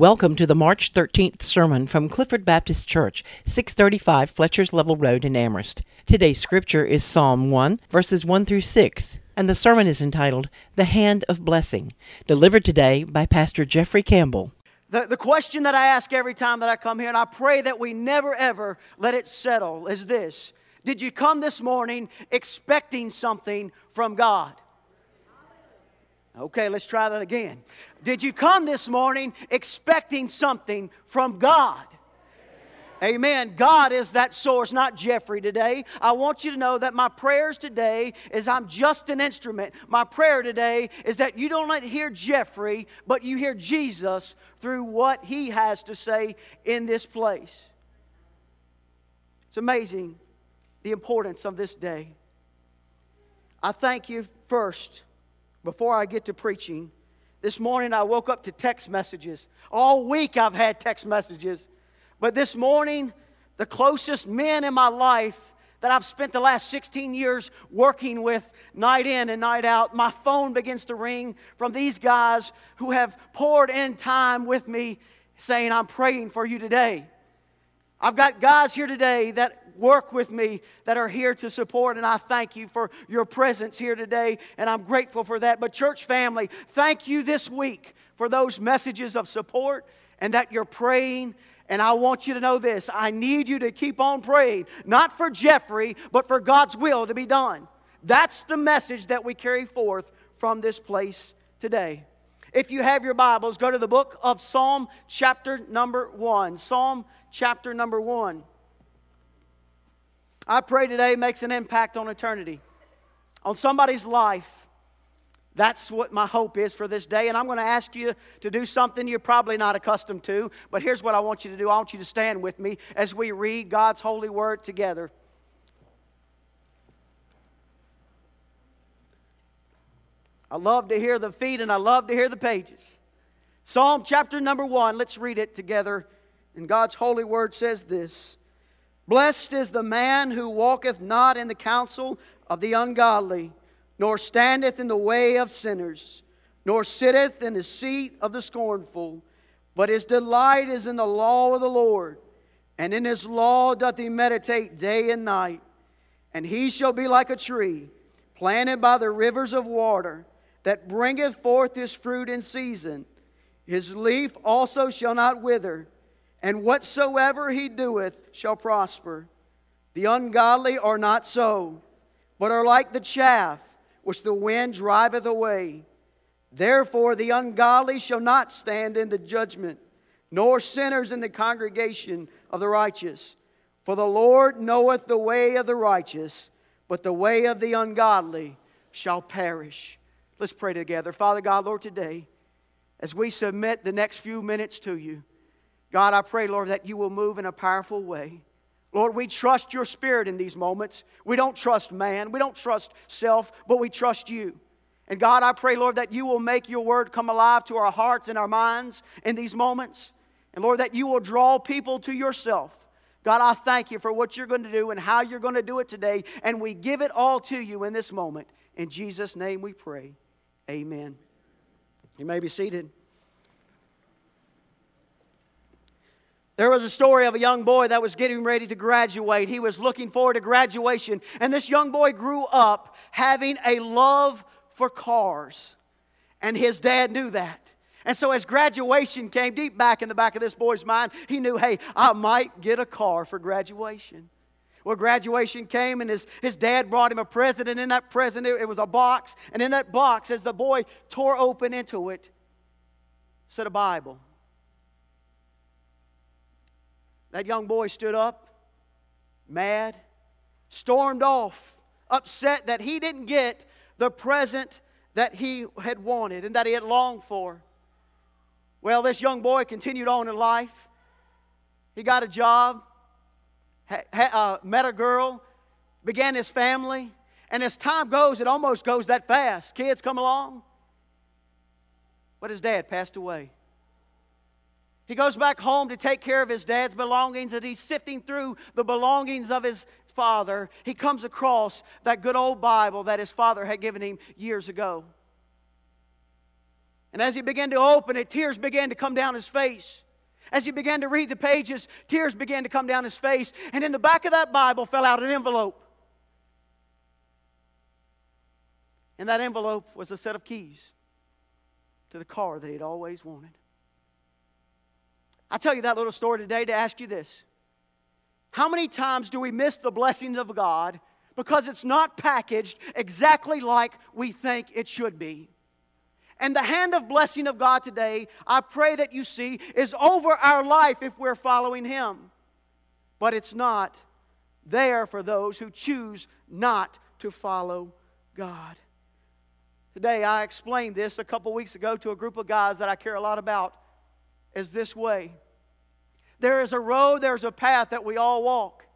Welcome to the March 13th sermon from Clifford Baptist Church, 635 Fletcher's Level Road in Amherst. Today's scripture is Psalm 1, verses 1 through 6, and the sermon is entitled The Hand of Blessing, delivered today by Pastor Jeffrey Campbell. The, the question that I ask every time that I come here, and I pray that we never ever let it settle, is this Did you come this morning expecting something from God? Okay, let's try that again. Did you come this morning expecting something from God? Amen. God is that source, not Jeffrey today. I want you to know that my prayers today is I'm just an instrument. My prayer today is that you don't hear Jeffrey, but you hear Jesus through what he has to say in this place. It's amazing the importance of this day. I thank you first before I get to preaching, this morning I woke up to text messages. All week I've had text messages. But this morning, the closest men in my life that I've spent the last 16 years working with night in and night out, my phone begins to ring from these guys who have poured in time with me saying, I'm praying for you today. I've got guys here today that work with me that are here to support, and I thank you for your presence here today, and I'm grateful for that. But, church family, thank you this week for those messages of support and that you're praying. And I want you to know this I need you to keep on praying, not for Jeffrey, but for God's will to be done. That's the message that we carry forth from this place today. If you have your Bibles, go to the book of Psalm, chapter number one. Psalm, chapter number one. I pray today makes an impact on eternity, on somebody's life. That's what my hope is for this day. And I'm going to ask you to do something you're probably not accustomed to. But here's what I want you to do I want you to stand with me as we read God's holy word together. I love to hear the feet and I love to hear the pages. Psalm chapter number one, let's read it together. And God's holy word says this Blessed is the man who walketh not in the counsel of the ungodly, nor standeth in the way of sinners, nor sitteth in the seat of the scornful. But his delight is in the law of the Lord, and in his law doth he meditate day and night. And he shall be like a tree planted by the rivers of water, that bringeth forth his fruit in season. His leaf also shall not wither and whatsoever he doeth shall prosper. The ungodly are not so, but are like the chaff which the wind driveth away. Therefore, the ungodly shall not stand in the judgment, nor sinners in the congregation of the righteous. For the Lord knoweth the way of the righteous, but the way of the ungodly shall perish. Let's pray together. Father God, Lord, today, as we submit the next few minutes to you, God, I pray, Lord, that you will move in a powerful way. Lord, we trust your spirit in these moments. We don't trust man, we don't trust self, but we trust you. And God, I pray, Lord, that you will make your word come alive to our hearts and our minds in these moments. And Lord, that you will draw people to yourself. God, I thank you for what you're going to do and how you're going to do it today. And we give it all to you in this moment. In Jesus' name we pray. Amen. You may be seated. There was a story of a young boy that was getting ready to graduate. He was looking forward to graduation. And this young boy grew up having a love for cars. And his dad knew that. And so, as graduation came deep back in the back of this boy's mind, he knew, hey, I might get a car for graduation. Well, graduation came, and his, his dad brought him a present, and in that present, it, it was a box. And in that box, as the boy tore open into it, said a Bible. That young boy stood up, mad, stormed off, upset that he didn't get the present that he had wanted and that he had longed for. Well, this young boy continued on in life. He got a job, ha, ha, uh, met a girl, began his family, and as time goes, it almost goes that fast. Kids come along, but his dad passed away. He goes back home to take care of his dad's belongings, and he's sifting through the belongings of his father. He comes across that good old Bible that his father had given him years ago. And as he began to open it, tears began to come down his face. As he began to read the pages, tears began to come down his face. And in the back of that Bible fell out an envelope. And that envelope was a set of keys to the car that he'd always wanted. I tell you that little story today to ask you this How many times do we miss the blessings of God because it's not packaged exactly like we think it should be? And the hand of blessing of God today, I pray that you see, is over our life if we're following Him. But it's not there for those who choose not to follow God. Today, I explained this a couple weeks ago to a group of guys that I care a lot about is this way. There is a road, there's a path that we all walk.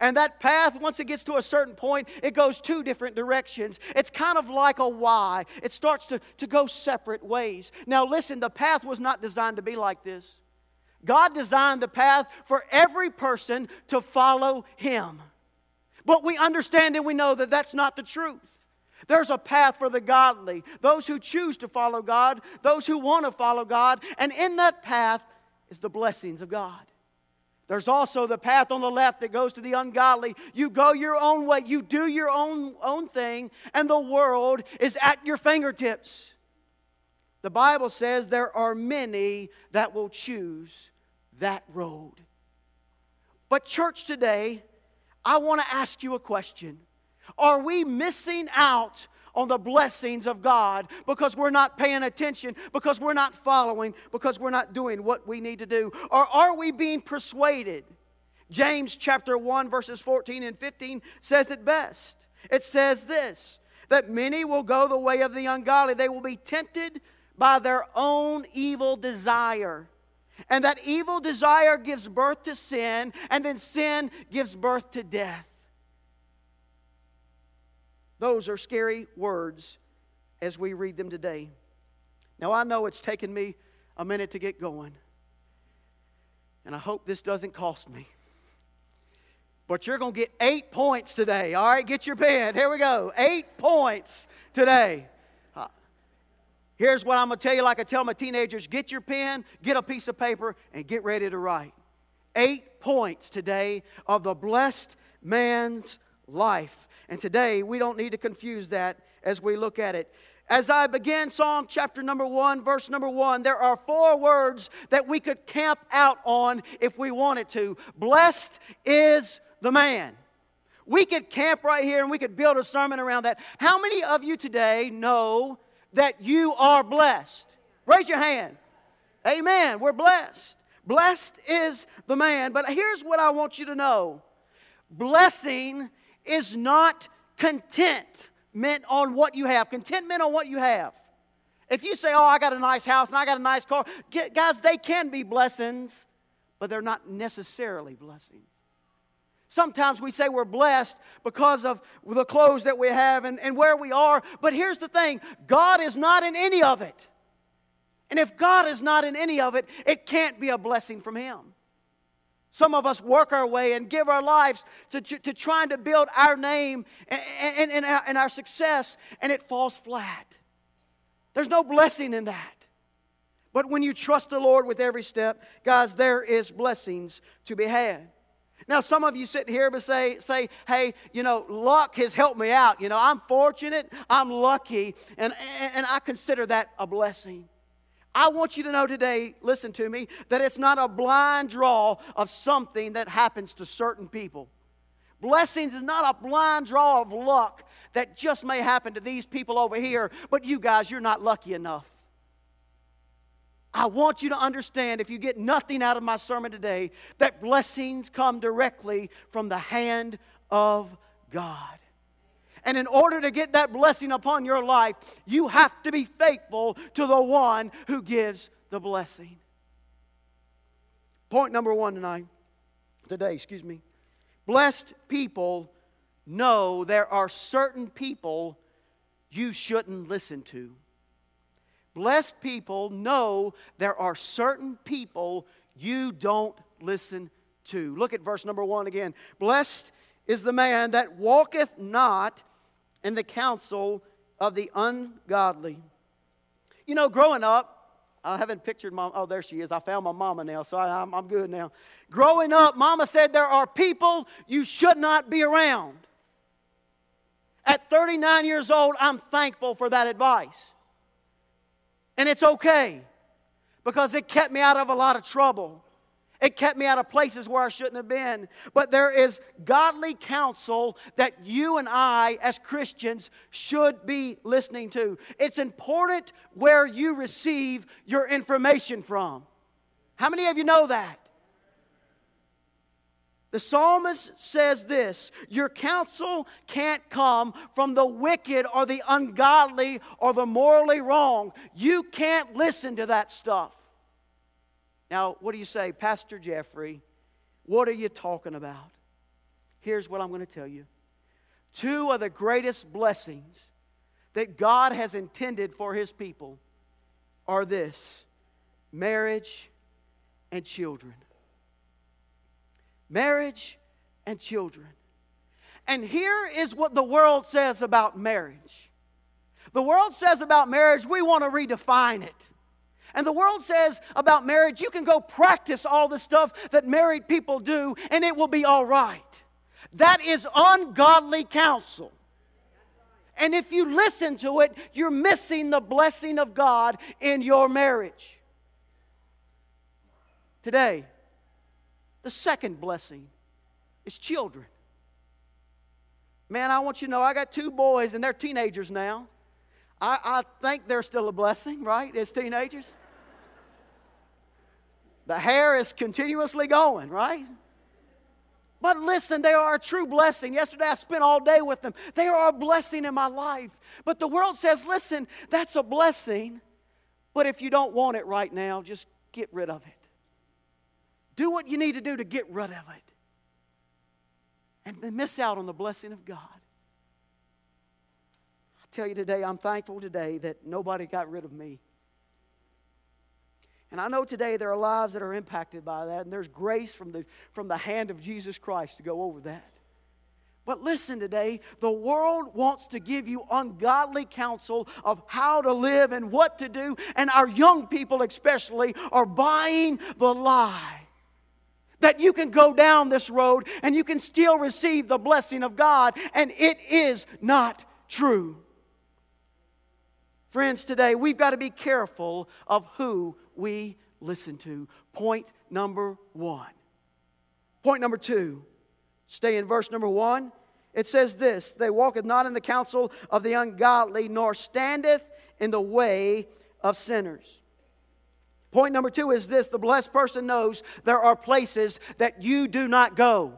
And that path, once it gets to a certain point, it goes two different directions. It's kind of like a Y. It starts to, to go separate ways. Now, listen, the path was not designed to be like this. God designed the path for every person to follow Him. But we understand and we know that that's not the truth. There's a path for the godly, those who choose to follow God, those who want to follow God, and in that path is the blessings of God. There's also the path on the left that goes to the ungodly. You go your own way, you do your own, own thing, and the world is at your fingertips. The Bible says there are many that will choose that road. But, church, today, I want to ask you a question Are we missing out on the blessings of God because we're not paying attention, because we're not following, because we're not doing what we need to do? Or are we being persuaded? James chapter 1, verses 14 and 15 says it best. It says this that many will go the way of the ungodly, they will be tempted by their own evil desire. And that evil desire gives birth to sin, and then sin gives birth to death. Those are scary words as we read them today. Now, I know it's taken me a minute to get going, and I hope this doesn't cost me. But you're going to get eight points today. All right, get your pen. Here we go. Eight points today. Uh, here's what I'm going to tell you like I tell my teenagers get your pen, get a piece of paper, and get ready to write. Eight points today of the blessed man's life. And today, we don't need to confuse that as we look at it. As I began Psalm chapter number one, verse number one, there are four words that we could camp out on if we wanted to. Blessed is the man. We could camp right here and we could build a sermon around that. How many of you today know that you are blessed? Raise your hand. Amen. We're blessed. Blessed is the man. But here's what I want you to know blessing is not contentment on what you have, contentment on what you have. If you say, Oh, I got a nice house and I got a nice car, guys, they can be blessings, but they're not necessarily blessings. Sometimes we say we're blessed because of the clothes that we have and, and where we are. But here's the thing God is not in any of it. And if God is not in any of it, it can't be a blessing from Him. Some of us work our way and give our lives to, to, to trying to build our name and, and, and, our, and our success, and it falls flat. There's no blessing in that. But when you trust the Lord with every step, guys, there is blessings to be had. Now, some of you sitting here but say, say, hey, you know, luck has helped me out. You know, I'm fortunate, I'm lucky, and, and I consider that a blessing. I want you to know today, listen to me, that it's not a blind draw of something that happens to certain people. Blessings is not a blind draw of luck that just may happen to these people over here, but you guys, you're not lucky enough. I want you to understand, if you get nothing out of my sermon today, that blessings come directly from the hand of God. And in order to get that blessing upon your life, you have to be faithful to the one who gives the blessing. Point number one tonight, today, excuse me. Blessed people know there are certain people you shouldn't listen to. Blessed people know there are certain people you don't listen to. Look at verse number one again. Blessed is the man that walketh not in the counsel of the ungodly. You know, growing up, I haven't pictured mom. Oh, there she is. I found my mama now, so I, I'm, I'm good now. Growing up, mama said there are people you should not be around. At 39 years old, I'm thankful for that advice. And it's okay because it kept me out of a lot of trouble. It kept me out of places where I shouldn't have been. But there is godly counsel that you and I, as Christians, should be listening to. It's important where you receive your information from. How many of you know that? The psalmist says this Your counsel can't come from the wicked or the ungodly or the morally wrong. You can't listen to that stuff. Now, what do you say, Pastor Jeffrey? What are you talking about? Here's what I'm going to tell you two of the greatest blessings that God has intended for His people are this marriage and children. Marriage and children. And here is what the world says about marriage. The world says about marriage, we want to redefine it. And the world says about marriage, you can go practice all the stuff that married people do and it will be all right. That is ungodly counsel. And if you listen to it, you're missing the blessing of God in your marriage. Today, the second blessing is children. Man, I want you to know I got two boys and they're teenagers now. I, I think they're still a blessing, right, as teenagers? the hair is continuously going, right? But listen, they are a true blessing. Yesterday I spent all day with them. They are a blessing in my life. But the world says, listen, that's a blessing. But if you don't want it right now, just get rid of it. Do what you need to do to get rid of it. And miss out on the blessing of God tell you today, I'm thankful today that nobody got rid of me. And I know today there are lives that are impacted by that, and there's grace from the, from the hand of Jesus Christ to go over that. But listen today, the world wants to give you ungodly counsel of how to live and what to do, and our young people, especially, are buying the lie that you can go down this road and you can still receive the blessing of God, and it is not true. Friends, today we've got to be careful of who we listen to. Point number one. Point number two. Stay in verse number one. It says this They walketh not in the counsel of the ungodly, nor standeth in the way of sinners. Point number two is this the blessed person knows there are places that you do not go.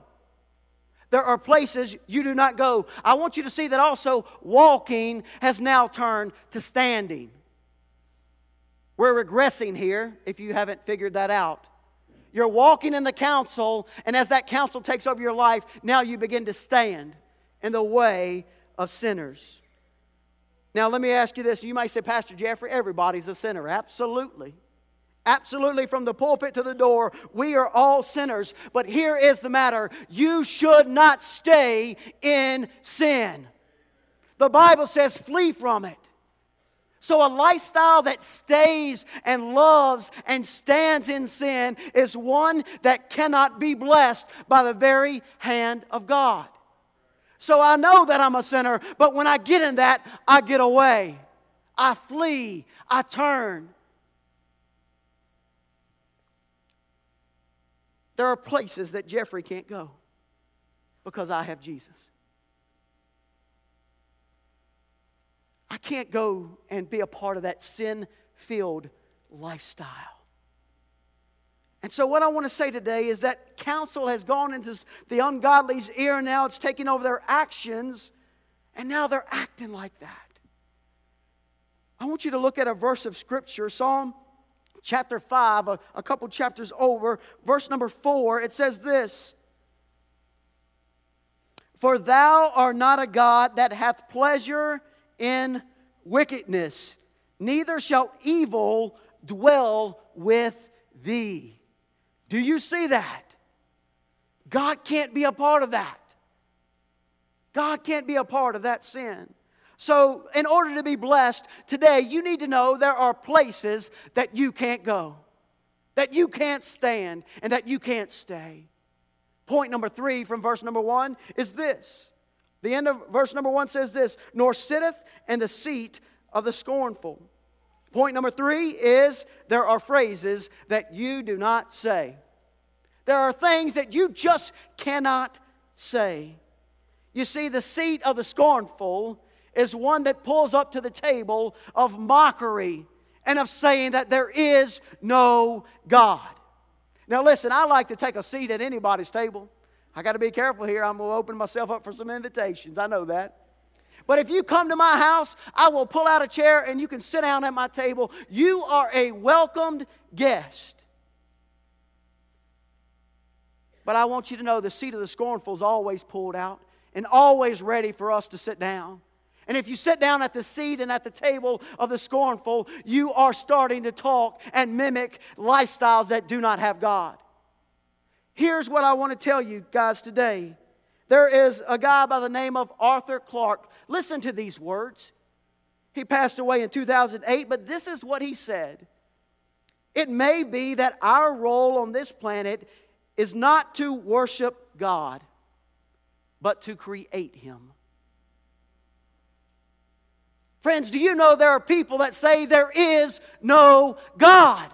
There are places you do not go. I want you to see that also walking has now turned to standing. We're regressing here if you haven't figured that out. You're walking in the counsel, and as that counsel takes over your life, now you begin to stand in the way of sinners. Now, let me ask you this. You might say, Pastor Jeffrey, everybody's a sinner. Absolutely. Absolutely, from the pulpit to the door, we are all sinners. But here is the matter you should not stay in sin. The Bible says, flee from it. So, a lifestyle that stays and loves and stands in sin is one that cannot be blessed by the very hand of God. So, I know that I'm a sinner, but when I get in that, I get away. I flee. I turn. There are places that Jeffrey can't go because I have Jesus. I can't go and be a part of that sin filled lifestyle. And so, what I want to say today is that counsel has gone into the ungodly's ear. And now it's taking over their actions, and now they're acting like that. I want you to look at a verse of Scripture, Psalm chapter 5, a, a couple chapters over, verse number 4, it says this For thou art not a God that hath pleasure in wickedness, neither shall evil dwell with thee. Do you see that? God can't be a part of that. God can't be a part of that sin. So, in order to be blessed today, you need to know there are places that you can't go, that you can't stand, and that you can't stay. Point number three from verse number one is this. The end of verse number one says this Nor sitteth in the seat of the scornful. Point number three is there are phrases that you do not say. There are things that you just cannot say. You see, the seat of the scornful is one that pulls up to the table of mockery and of saying that there is no God. Now, listen, I like to take a seat at anybody's table. I got to be careful here. I'm going to open myself up for some invitations. I know that. But if you come to my house, I will pull out a chair and you can sit down at my table. You are a welcomed guest. But I want you to know the seat of the scornful is always pulled out and always ready for us to sit down. And if you sit down at the seat and at the table of the scornful, you are starting to talk and mimic lifestyles that do not have God. Here's what I want to tell you guys today. There is a guy by the name of Arthur Clarke. Listen to these words. He passed away in 2008, but this is what he said. It may be that our role on this planet is not to worship God, but to create Him. Friends, do you know there are people that say there is no God?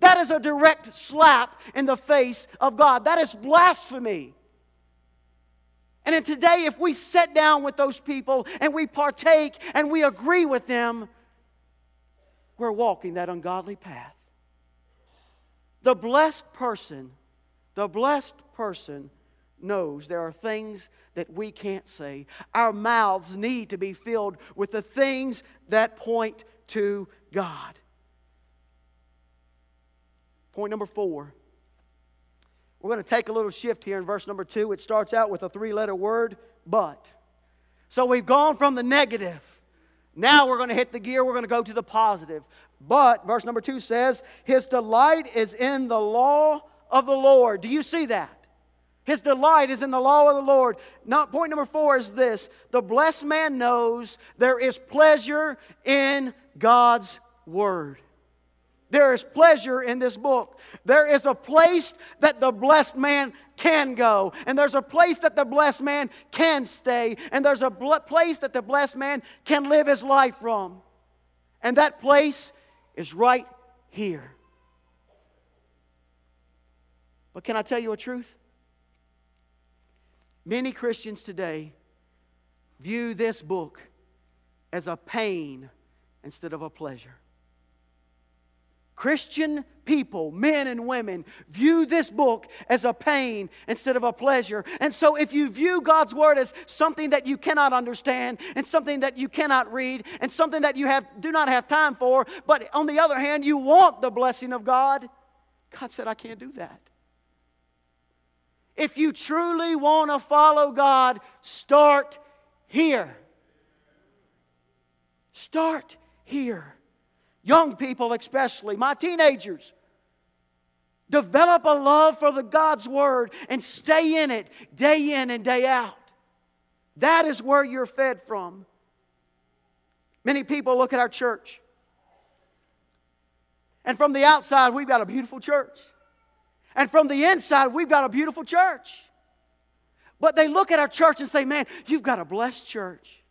That is a direct slap in the face of God. That is blasphemy. And today, if we sit down with those people and we partake and we agree with them, we're walking that ungodly path. The blessed person, the blessed person knows there are things that we can't say. Our mouths need to be filled with the things that point to God. Point number four. We're going to take a little shift here in verse number two. It starts out with a three letter word, but. So we've gone from the negative. Now we're going to hit the gear. We're going to go to the positive. But, verse number two says, His delight is in the law of the Lord. Do you see that? His delight is in the law of the Lord. Now, point number four is this the blessed man knows there is pleasure in God's word. There is pleasure in this book. There is a place that the blessed man can go, and there's a place that the blessed man can stay, and there's a bl- place that the blessed man can live his life from. And that place is right here. But can I tell you a truth? Many Christians today view this book as a pain instead of a pleasure. Christian people, men and women, view this book as a pain instead of a pleasure. And so, if you view God's Word as something that you cannot understand, and something that you cannot read, and something that you have, do not have time for, but on the other hand, you want the blessing of God, God said, I can't do that. If you truly want to follow God, start here. Start here. Young people, especially, my teenagers, develop a love for the God's Word and stay in it day in and day out. That is where you're fed from. Many people look at our church, and from the outside, we've got a beautiful church. And from the inside, we've got a beautiful church. But they look at our church and say, Man, you've got a blessed church.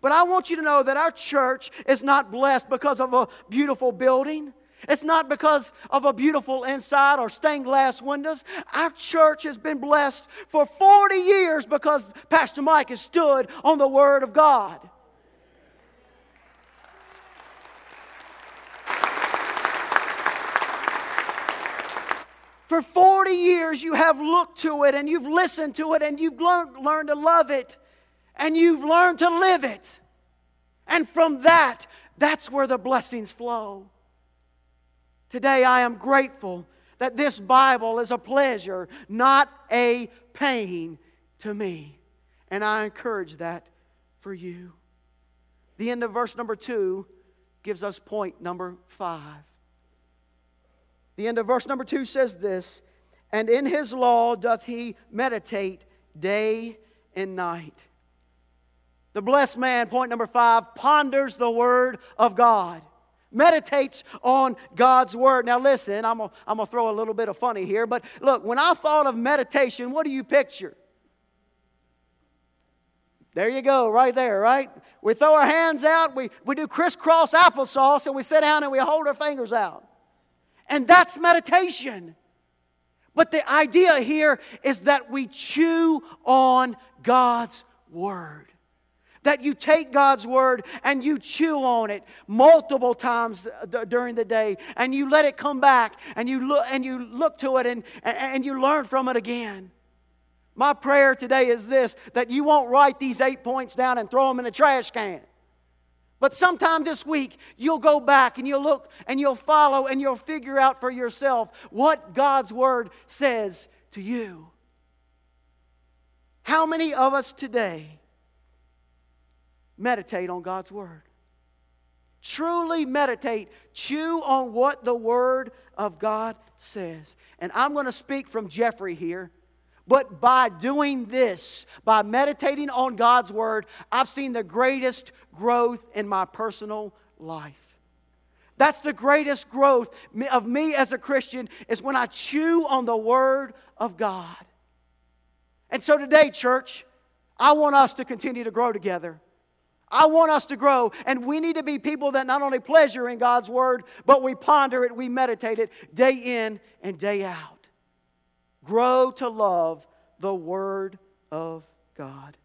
But I want you to know that our church is not blessed because of a beautiful building. It's not because of a beautiful inside or stained glass windows. Our church has been blessed for 40 years because Pastor Mike has stood on the Word of God. For 40 years, you have looked to it and you've listened to it and you've learned, learned to love it and you've learned to live it. And from that, that's where the blessings flow. Today, I am grateful that this Bible is a pleasure, not a pain to me. And I encourage that for you. The end of verse number two gives us point number five. The end of verse number two says this And in his law doth he meditate day and night. The blessed man, point number five, ponders the word of God. Meditates on God's word. Now, listen, I'm going to throw a little bit of funny here, but look, when I thought of meditation, what do you picture? There you go, right there, right? We throw our hands out, we, we do crisscross applesauce, and we sit down and we hold our fingers out. And that's meditation. But the idea here is that we chew on God's Word. That you take God's Word and you chew on it multiple times during the day and you let it come back and you look, and you look to it and, and you learn from it again. My prayer today is this that you won't write these eight points down and throw them in a trash can. But sometime this week, you'll go back and you'll look and you'll follow and you'll figure out for yourself what God's Word says to you. How many of us today meditate on God's Word? Truly meditate, chew on what the Word of God says. And I'm going to speak from Jeffrey here. But by doing this, by meditating on God's Word, I've seen the greatest growth in my personal life. That's the greatest growth of me as a Christian is when I chew on the Word of God. And so today, church, I want us to continue to grow together. I want us to grow, and we need to be people that not only pleasure in God's Word, but we ponder it, we meditate it day in and day out. Grow to love the Word of God.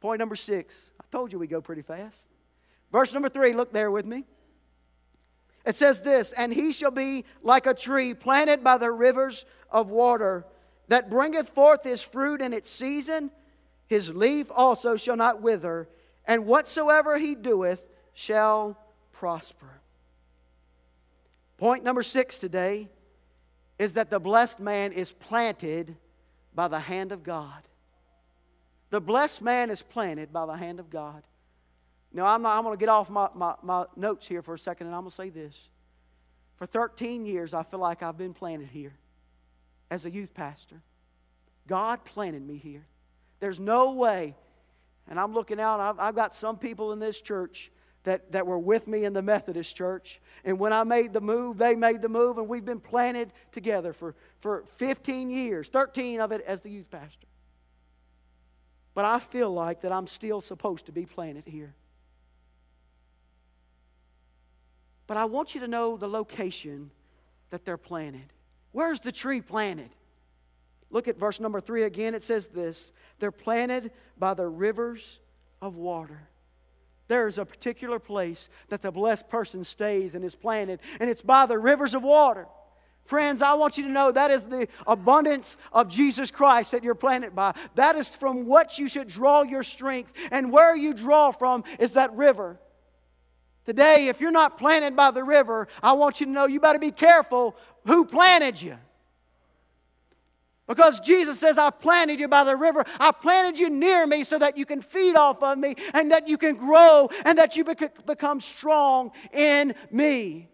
Point number six. I told you we go pretty fast. Verse number three, look there with me. It says this And he shall be like a tree planted by the rivers of water that bringeth forth his fruit in its season. His leaf also shall not wither, and whatsoever he doeth shall prosper. Point number six today is that the blessed man is planted by the hand of God. The blessed man is planted by the hand of God. Now, I'm, I'm going to get off my, my, my notes here for a second, and I'm going to say this. For 13 years, I feel like I've been planted here as a youth pastor. God planted me here. There's no way, and I'm looking out, I've, I've got some people in this church that, that were with me in the Methodist church. And when I made the move, they made the move, and we've been planted together for, for 15 years, 13 of it as the youth pastor. But I feel like that I'm still supposed to be planted here. But I want you to know the location that they're planted. Where's the tree planted? Look at verse number three again. It says this They're planted by the rivers of water. There's a particular place that the blessed person stays and is planted, and it's by the rivers of water. Friends, I want you to know that is the abundance of Jesus Christ that you're planted by. That is from what you should draw your strength. And where you draw from is that river. Today, if you're not planted by the river, I want you to know you better be careful who planted you. Because Jesus says, I planted you by the river. I planted you near me so that you can feed off of me and that you can grow and that you become strong in me.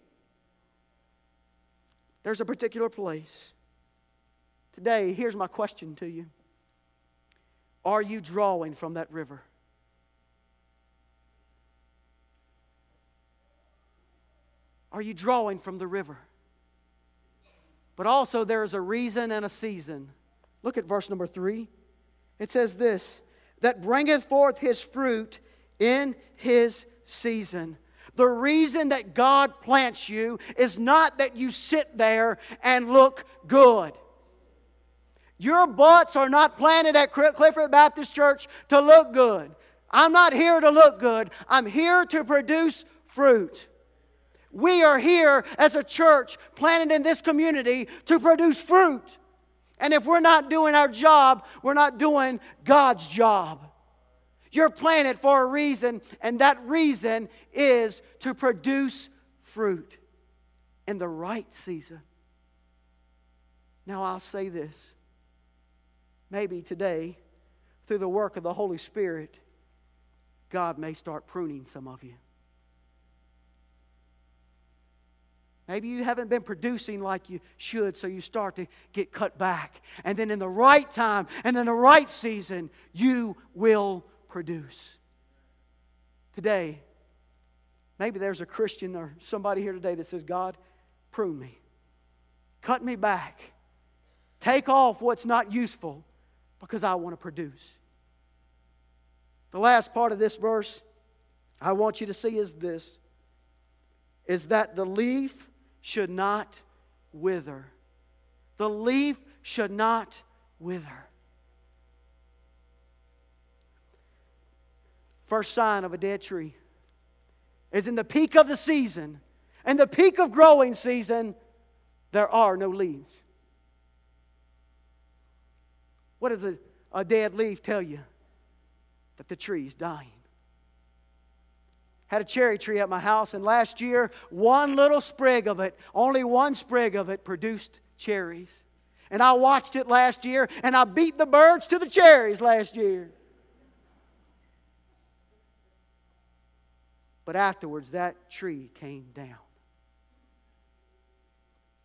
There's a particular place. Today, here's my question to you Are you drawing from that river? Are you drawing from the river? But also, there is a reason and a season. Look at verse number three. It says this that bringeth forth his fruit in his season. The reason that God plants you is not that you sit there and look good. Your butts are not planted at Clifford Baptist Church to look good. I'm not here to look good, I'm here to produce fruit. We are here as a church planted in this community to produce fruit. And if we're not doing our job, we're not doing God's job. You're planted for a reason, and that reason is to produce fruit in the right season. Now, I'll say this. Maybe today, through the work of the Holy Spirit, God may start pruning some of you. Maybe you haven't been producing like you should, so you start to get cut back. And then in the right time and in the right season, you will produce. Today, maybe there's a Christian or somebody here today that says, God, prune me, cut me back, take off what's not useful because I want to produce. The last part of this verse I want you to see is this is that the leaf should not wither. The leaf should not wither. First sign of a dead tree is in the peak of the season and the peak of growing season, there are no leaves. What does a, a dead leaf tell you? That the tree is dying had a cherry tree at my house, and last year, one little sprig of it, only one sprig of it, produced cherries. And I watched it last year, and I beat the birds to the cherries last year. But afterwards, that tree came down.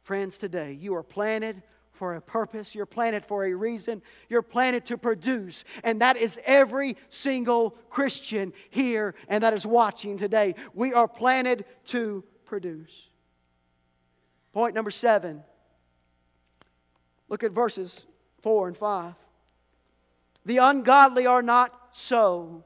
Friends, today, you are planted for a purpose, you're planted for a reason, you're planted to produce. And that is every single Christian here and that is watching today. We are planted to produce. Point number seven. Look at verses 4 and 5. The ungodly are not so,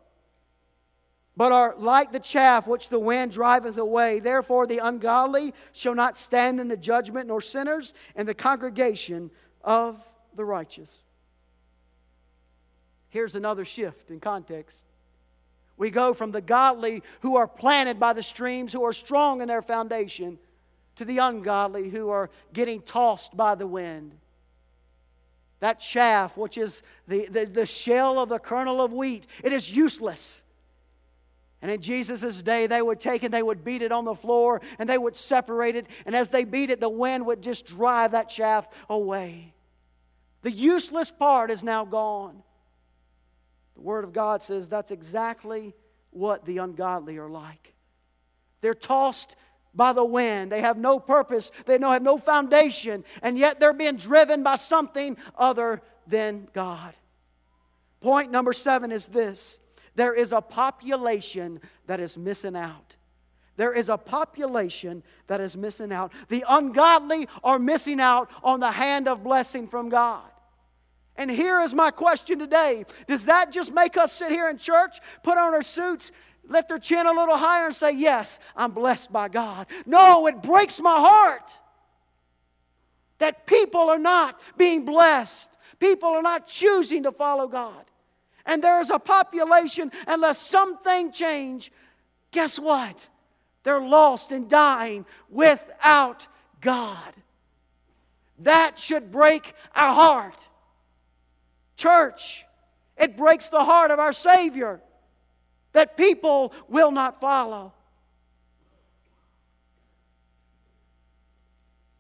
but are like the chaff which the wind driveth away. Therefore, the ungodly shall not stand in the judgment, nor sinners in the congregation of the righteous. Here's another shift in context. We go from the godly who are planted by the streams, who are strong in their foundation, to the ungodly who are getting tossed by the wind. That chaff, which is the, the, the shell of the kernel of wheat, it is useless. And in Jesus' day, they would take and they would beat it on the floor and they would separate it. And as they beat it, the wind would just drive that chaff away. The useless part is now gone. The Word of God says that's exactly what the ungodly are like. They're tossed by the wind. They have no purpose, they have no foundation, and yet they're being driven by something other than God. Point number seven is this there is a population that is missing out. There is a population that is missing out. The ungodly are missing out on the hand of blessing from God. And here is my question today Does that just make us sit here in church, put on our suits, lift our chin a little higher, and say, Yes, I'm blessed by God? No, it breaks my heart that people are not being blessed, people are not choosing to follow God and there is a population, unless something change, guess what? They're lost and dying without God. That should break our heart. Church, it breaks the heart of our Savior that people will not follow.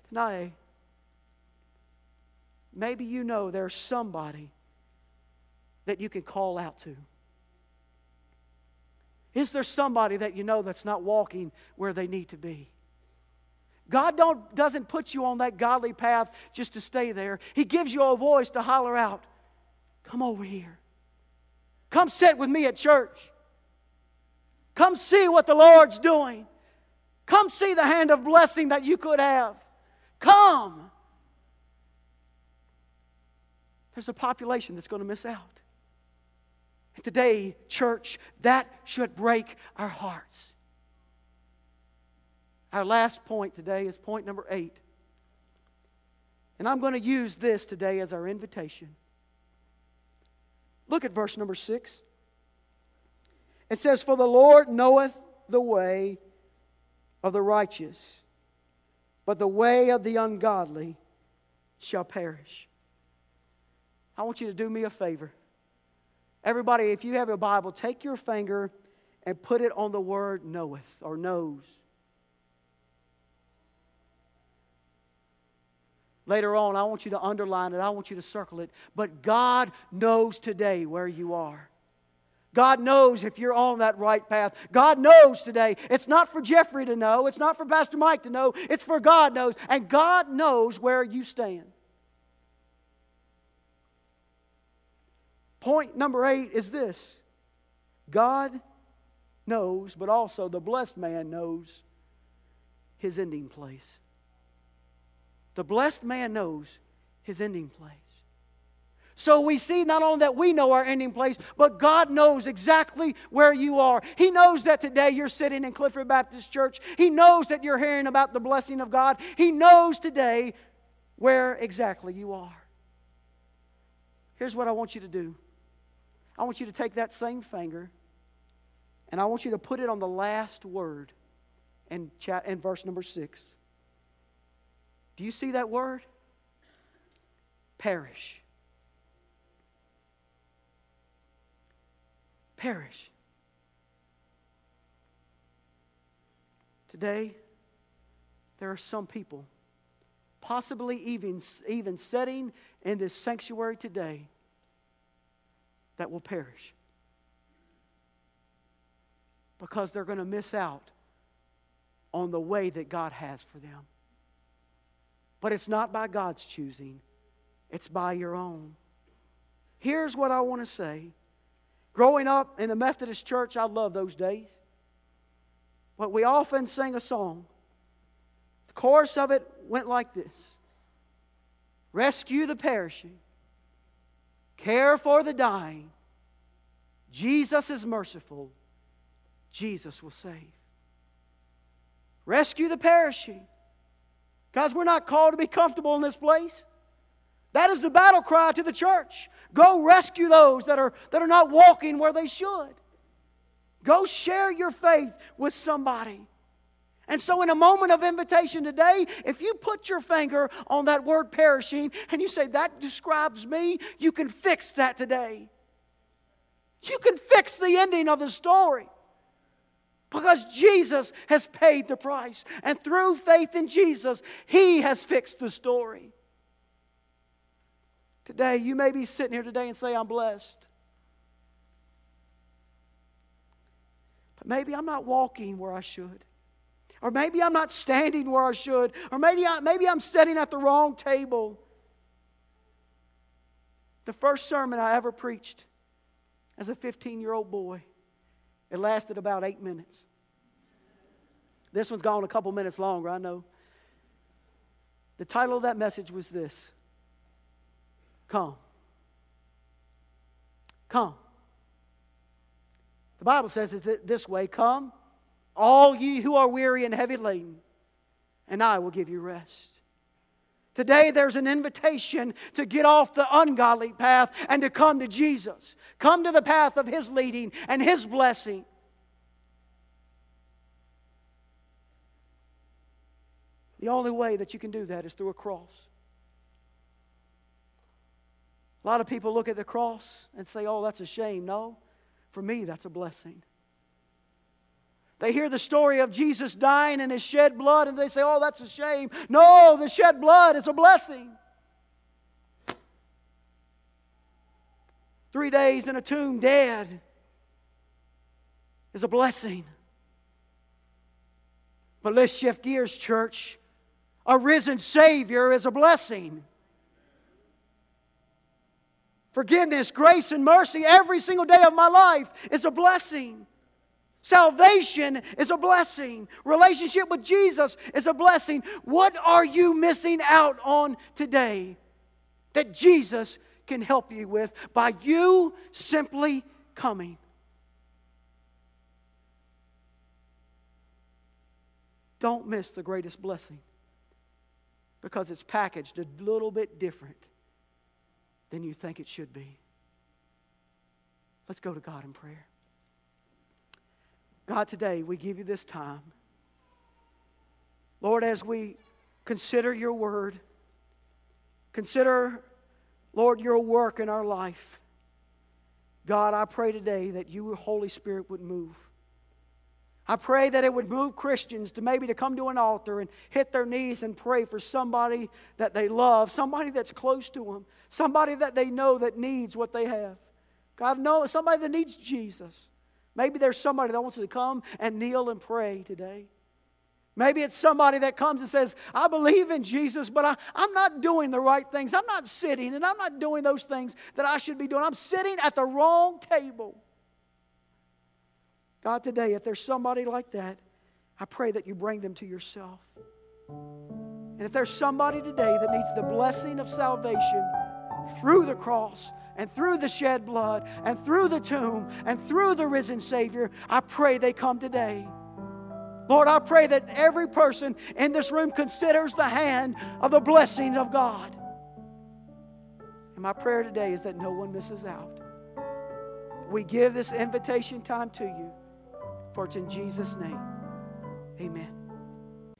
Tonight, maybe you know there's somebody that you can call out to? Is there somebody that you know that's not walking where they need to be? God don't, doesn't put you on that godly path just to stay there. He gives you a voice to holler out, Come over here. Come sit with me at church. Come see what the Lord's doing. Come see the hand of blessing that you could have. Come. There's a population that's going to miss out. And today, church, that should break our hearts. Our last point today is point number eight. And I'm going to use this today as our invitation. Look at verse number six. It says, For the Lord knoweth the way of the righteous, but the way of the ungodly shall perish. I want you to do me a favor. Everybody, if you have a Bible, take your finger and put it on the word knoweth or knows. Later on, I want you to underline it, I want you to circle it. But God knows today where you are. God knows if you're on that right path. God knows today. It's not for Jeffrey to know, it's not for Pastor Mike to know, it's for God knows. And God knows where you stand. Point number eight is this God knows, but also the blessed man knows his ending place. The blessed man knows his ending place. So we see not only that we know our ending place, but God knows exactly where you are. He knows that today you're sitting in Clifford Baptist Church. He knows that you're hearing about the blessing of God. He knows today where exactly you are. Here's what I want you to do I want you to take that same finger and I want you to put it on the last word in, chat, in verse number six. Do you see that word? Perish. Perish. Today, there are some people, possibly even, even sitting in this sanctuary today, that will perish because they're going to miss out on the way that God has for them. But it's not by God's choosing, it's by your own. Here's what I want to say. Growing up in the Methodist church, I love those days. But we often sing a song. The chorus of it went like this Rescue the perishing, care for the dying. Jesus is merciful, Jesus will save. Rescue the perishing. Guys, we're not called to be comfortable in this place. That is the battle cry to the church. Go rescue those that are, that are not walking where they should. Go share your faith with somebody. And so, in a moment of invitation today, if you put your finger on that word perishing and you say, That describes me, you can fix that today. You can fix the ending of the story. Because Jesus has paid the price. And through faith in Jesus, He has fixed the story. Today, you may be sitting here today and say, I'm blessed. But maybe I'm not walking where I should. Or maybe I'm not standing where I should. Or maybe, I, maybe I'm sitting at the wrong table. The first sermon I ever preached as a 15 year old boy it lasted about eight minutes. This one's gone a couple minutes longer, I know. The title of that message was this Come. Come. The Bible says it this way Come, all ye who are weary and heavy laden, and I will give you rest. Today, there's an invitation to get off the ungodly path and to come to Jesus. Come to the path of His leading and His blessing. The only way that you can do that is through a cross. A lot of people look at the cross and say, oh, that's a shame. No, for me, that's a blessing. They hear the story of Jesus dying and his shed blood, and they say, Oh, that's a shame. No, the shed blood is a blessing. Three days in a tomb, dead, is a blessing. But let's shift gears, church. A risen Savior is a blessing. Forgiveness, grace, and mercy every single day of my life is a blessing. Salvation is a blessing. Relationship with Jesus is a blessing. What are you missing out on today that Jesus can help you with by you simply coming? Don't miss the greatest blessing because it's packaged a little bit different than you think it should be. Let's go to God in prayer. God, today we give you this time. Lord, as we consider your word, consider, Lord, your work in our life. God, I pray today that you, Holy Spirit, would move. I pray that it would move Christians to maybe to come to an altar and hit their knees and pray for somebody that they love, somebody that's close to them, somebody that they know that needs what they have. God, know somebody that needs Jesus. Maybe there's somebody that wants to come and kneel and pray today. Maybe it's somebody that comes and says, I believe in Jesus, but I, I'm not doing the right things. I'm not sitting and I'm not doing those things that I should be doing. I'm sitting at the wrong table. God, today, if there's somebody like that, I pray that you bring them to yourself. And if there's somebody today that needs the blessing of salvation through the cross and through the shed blood and through the tomb and through the risen Savior, I pray they come today. Lord, I pray that every person in this room considers the hand of the blessing of God. And my prayer today is that no one misses out. We give this invitation time to you, for it's in Jesus' name. Amen.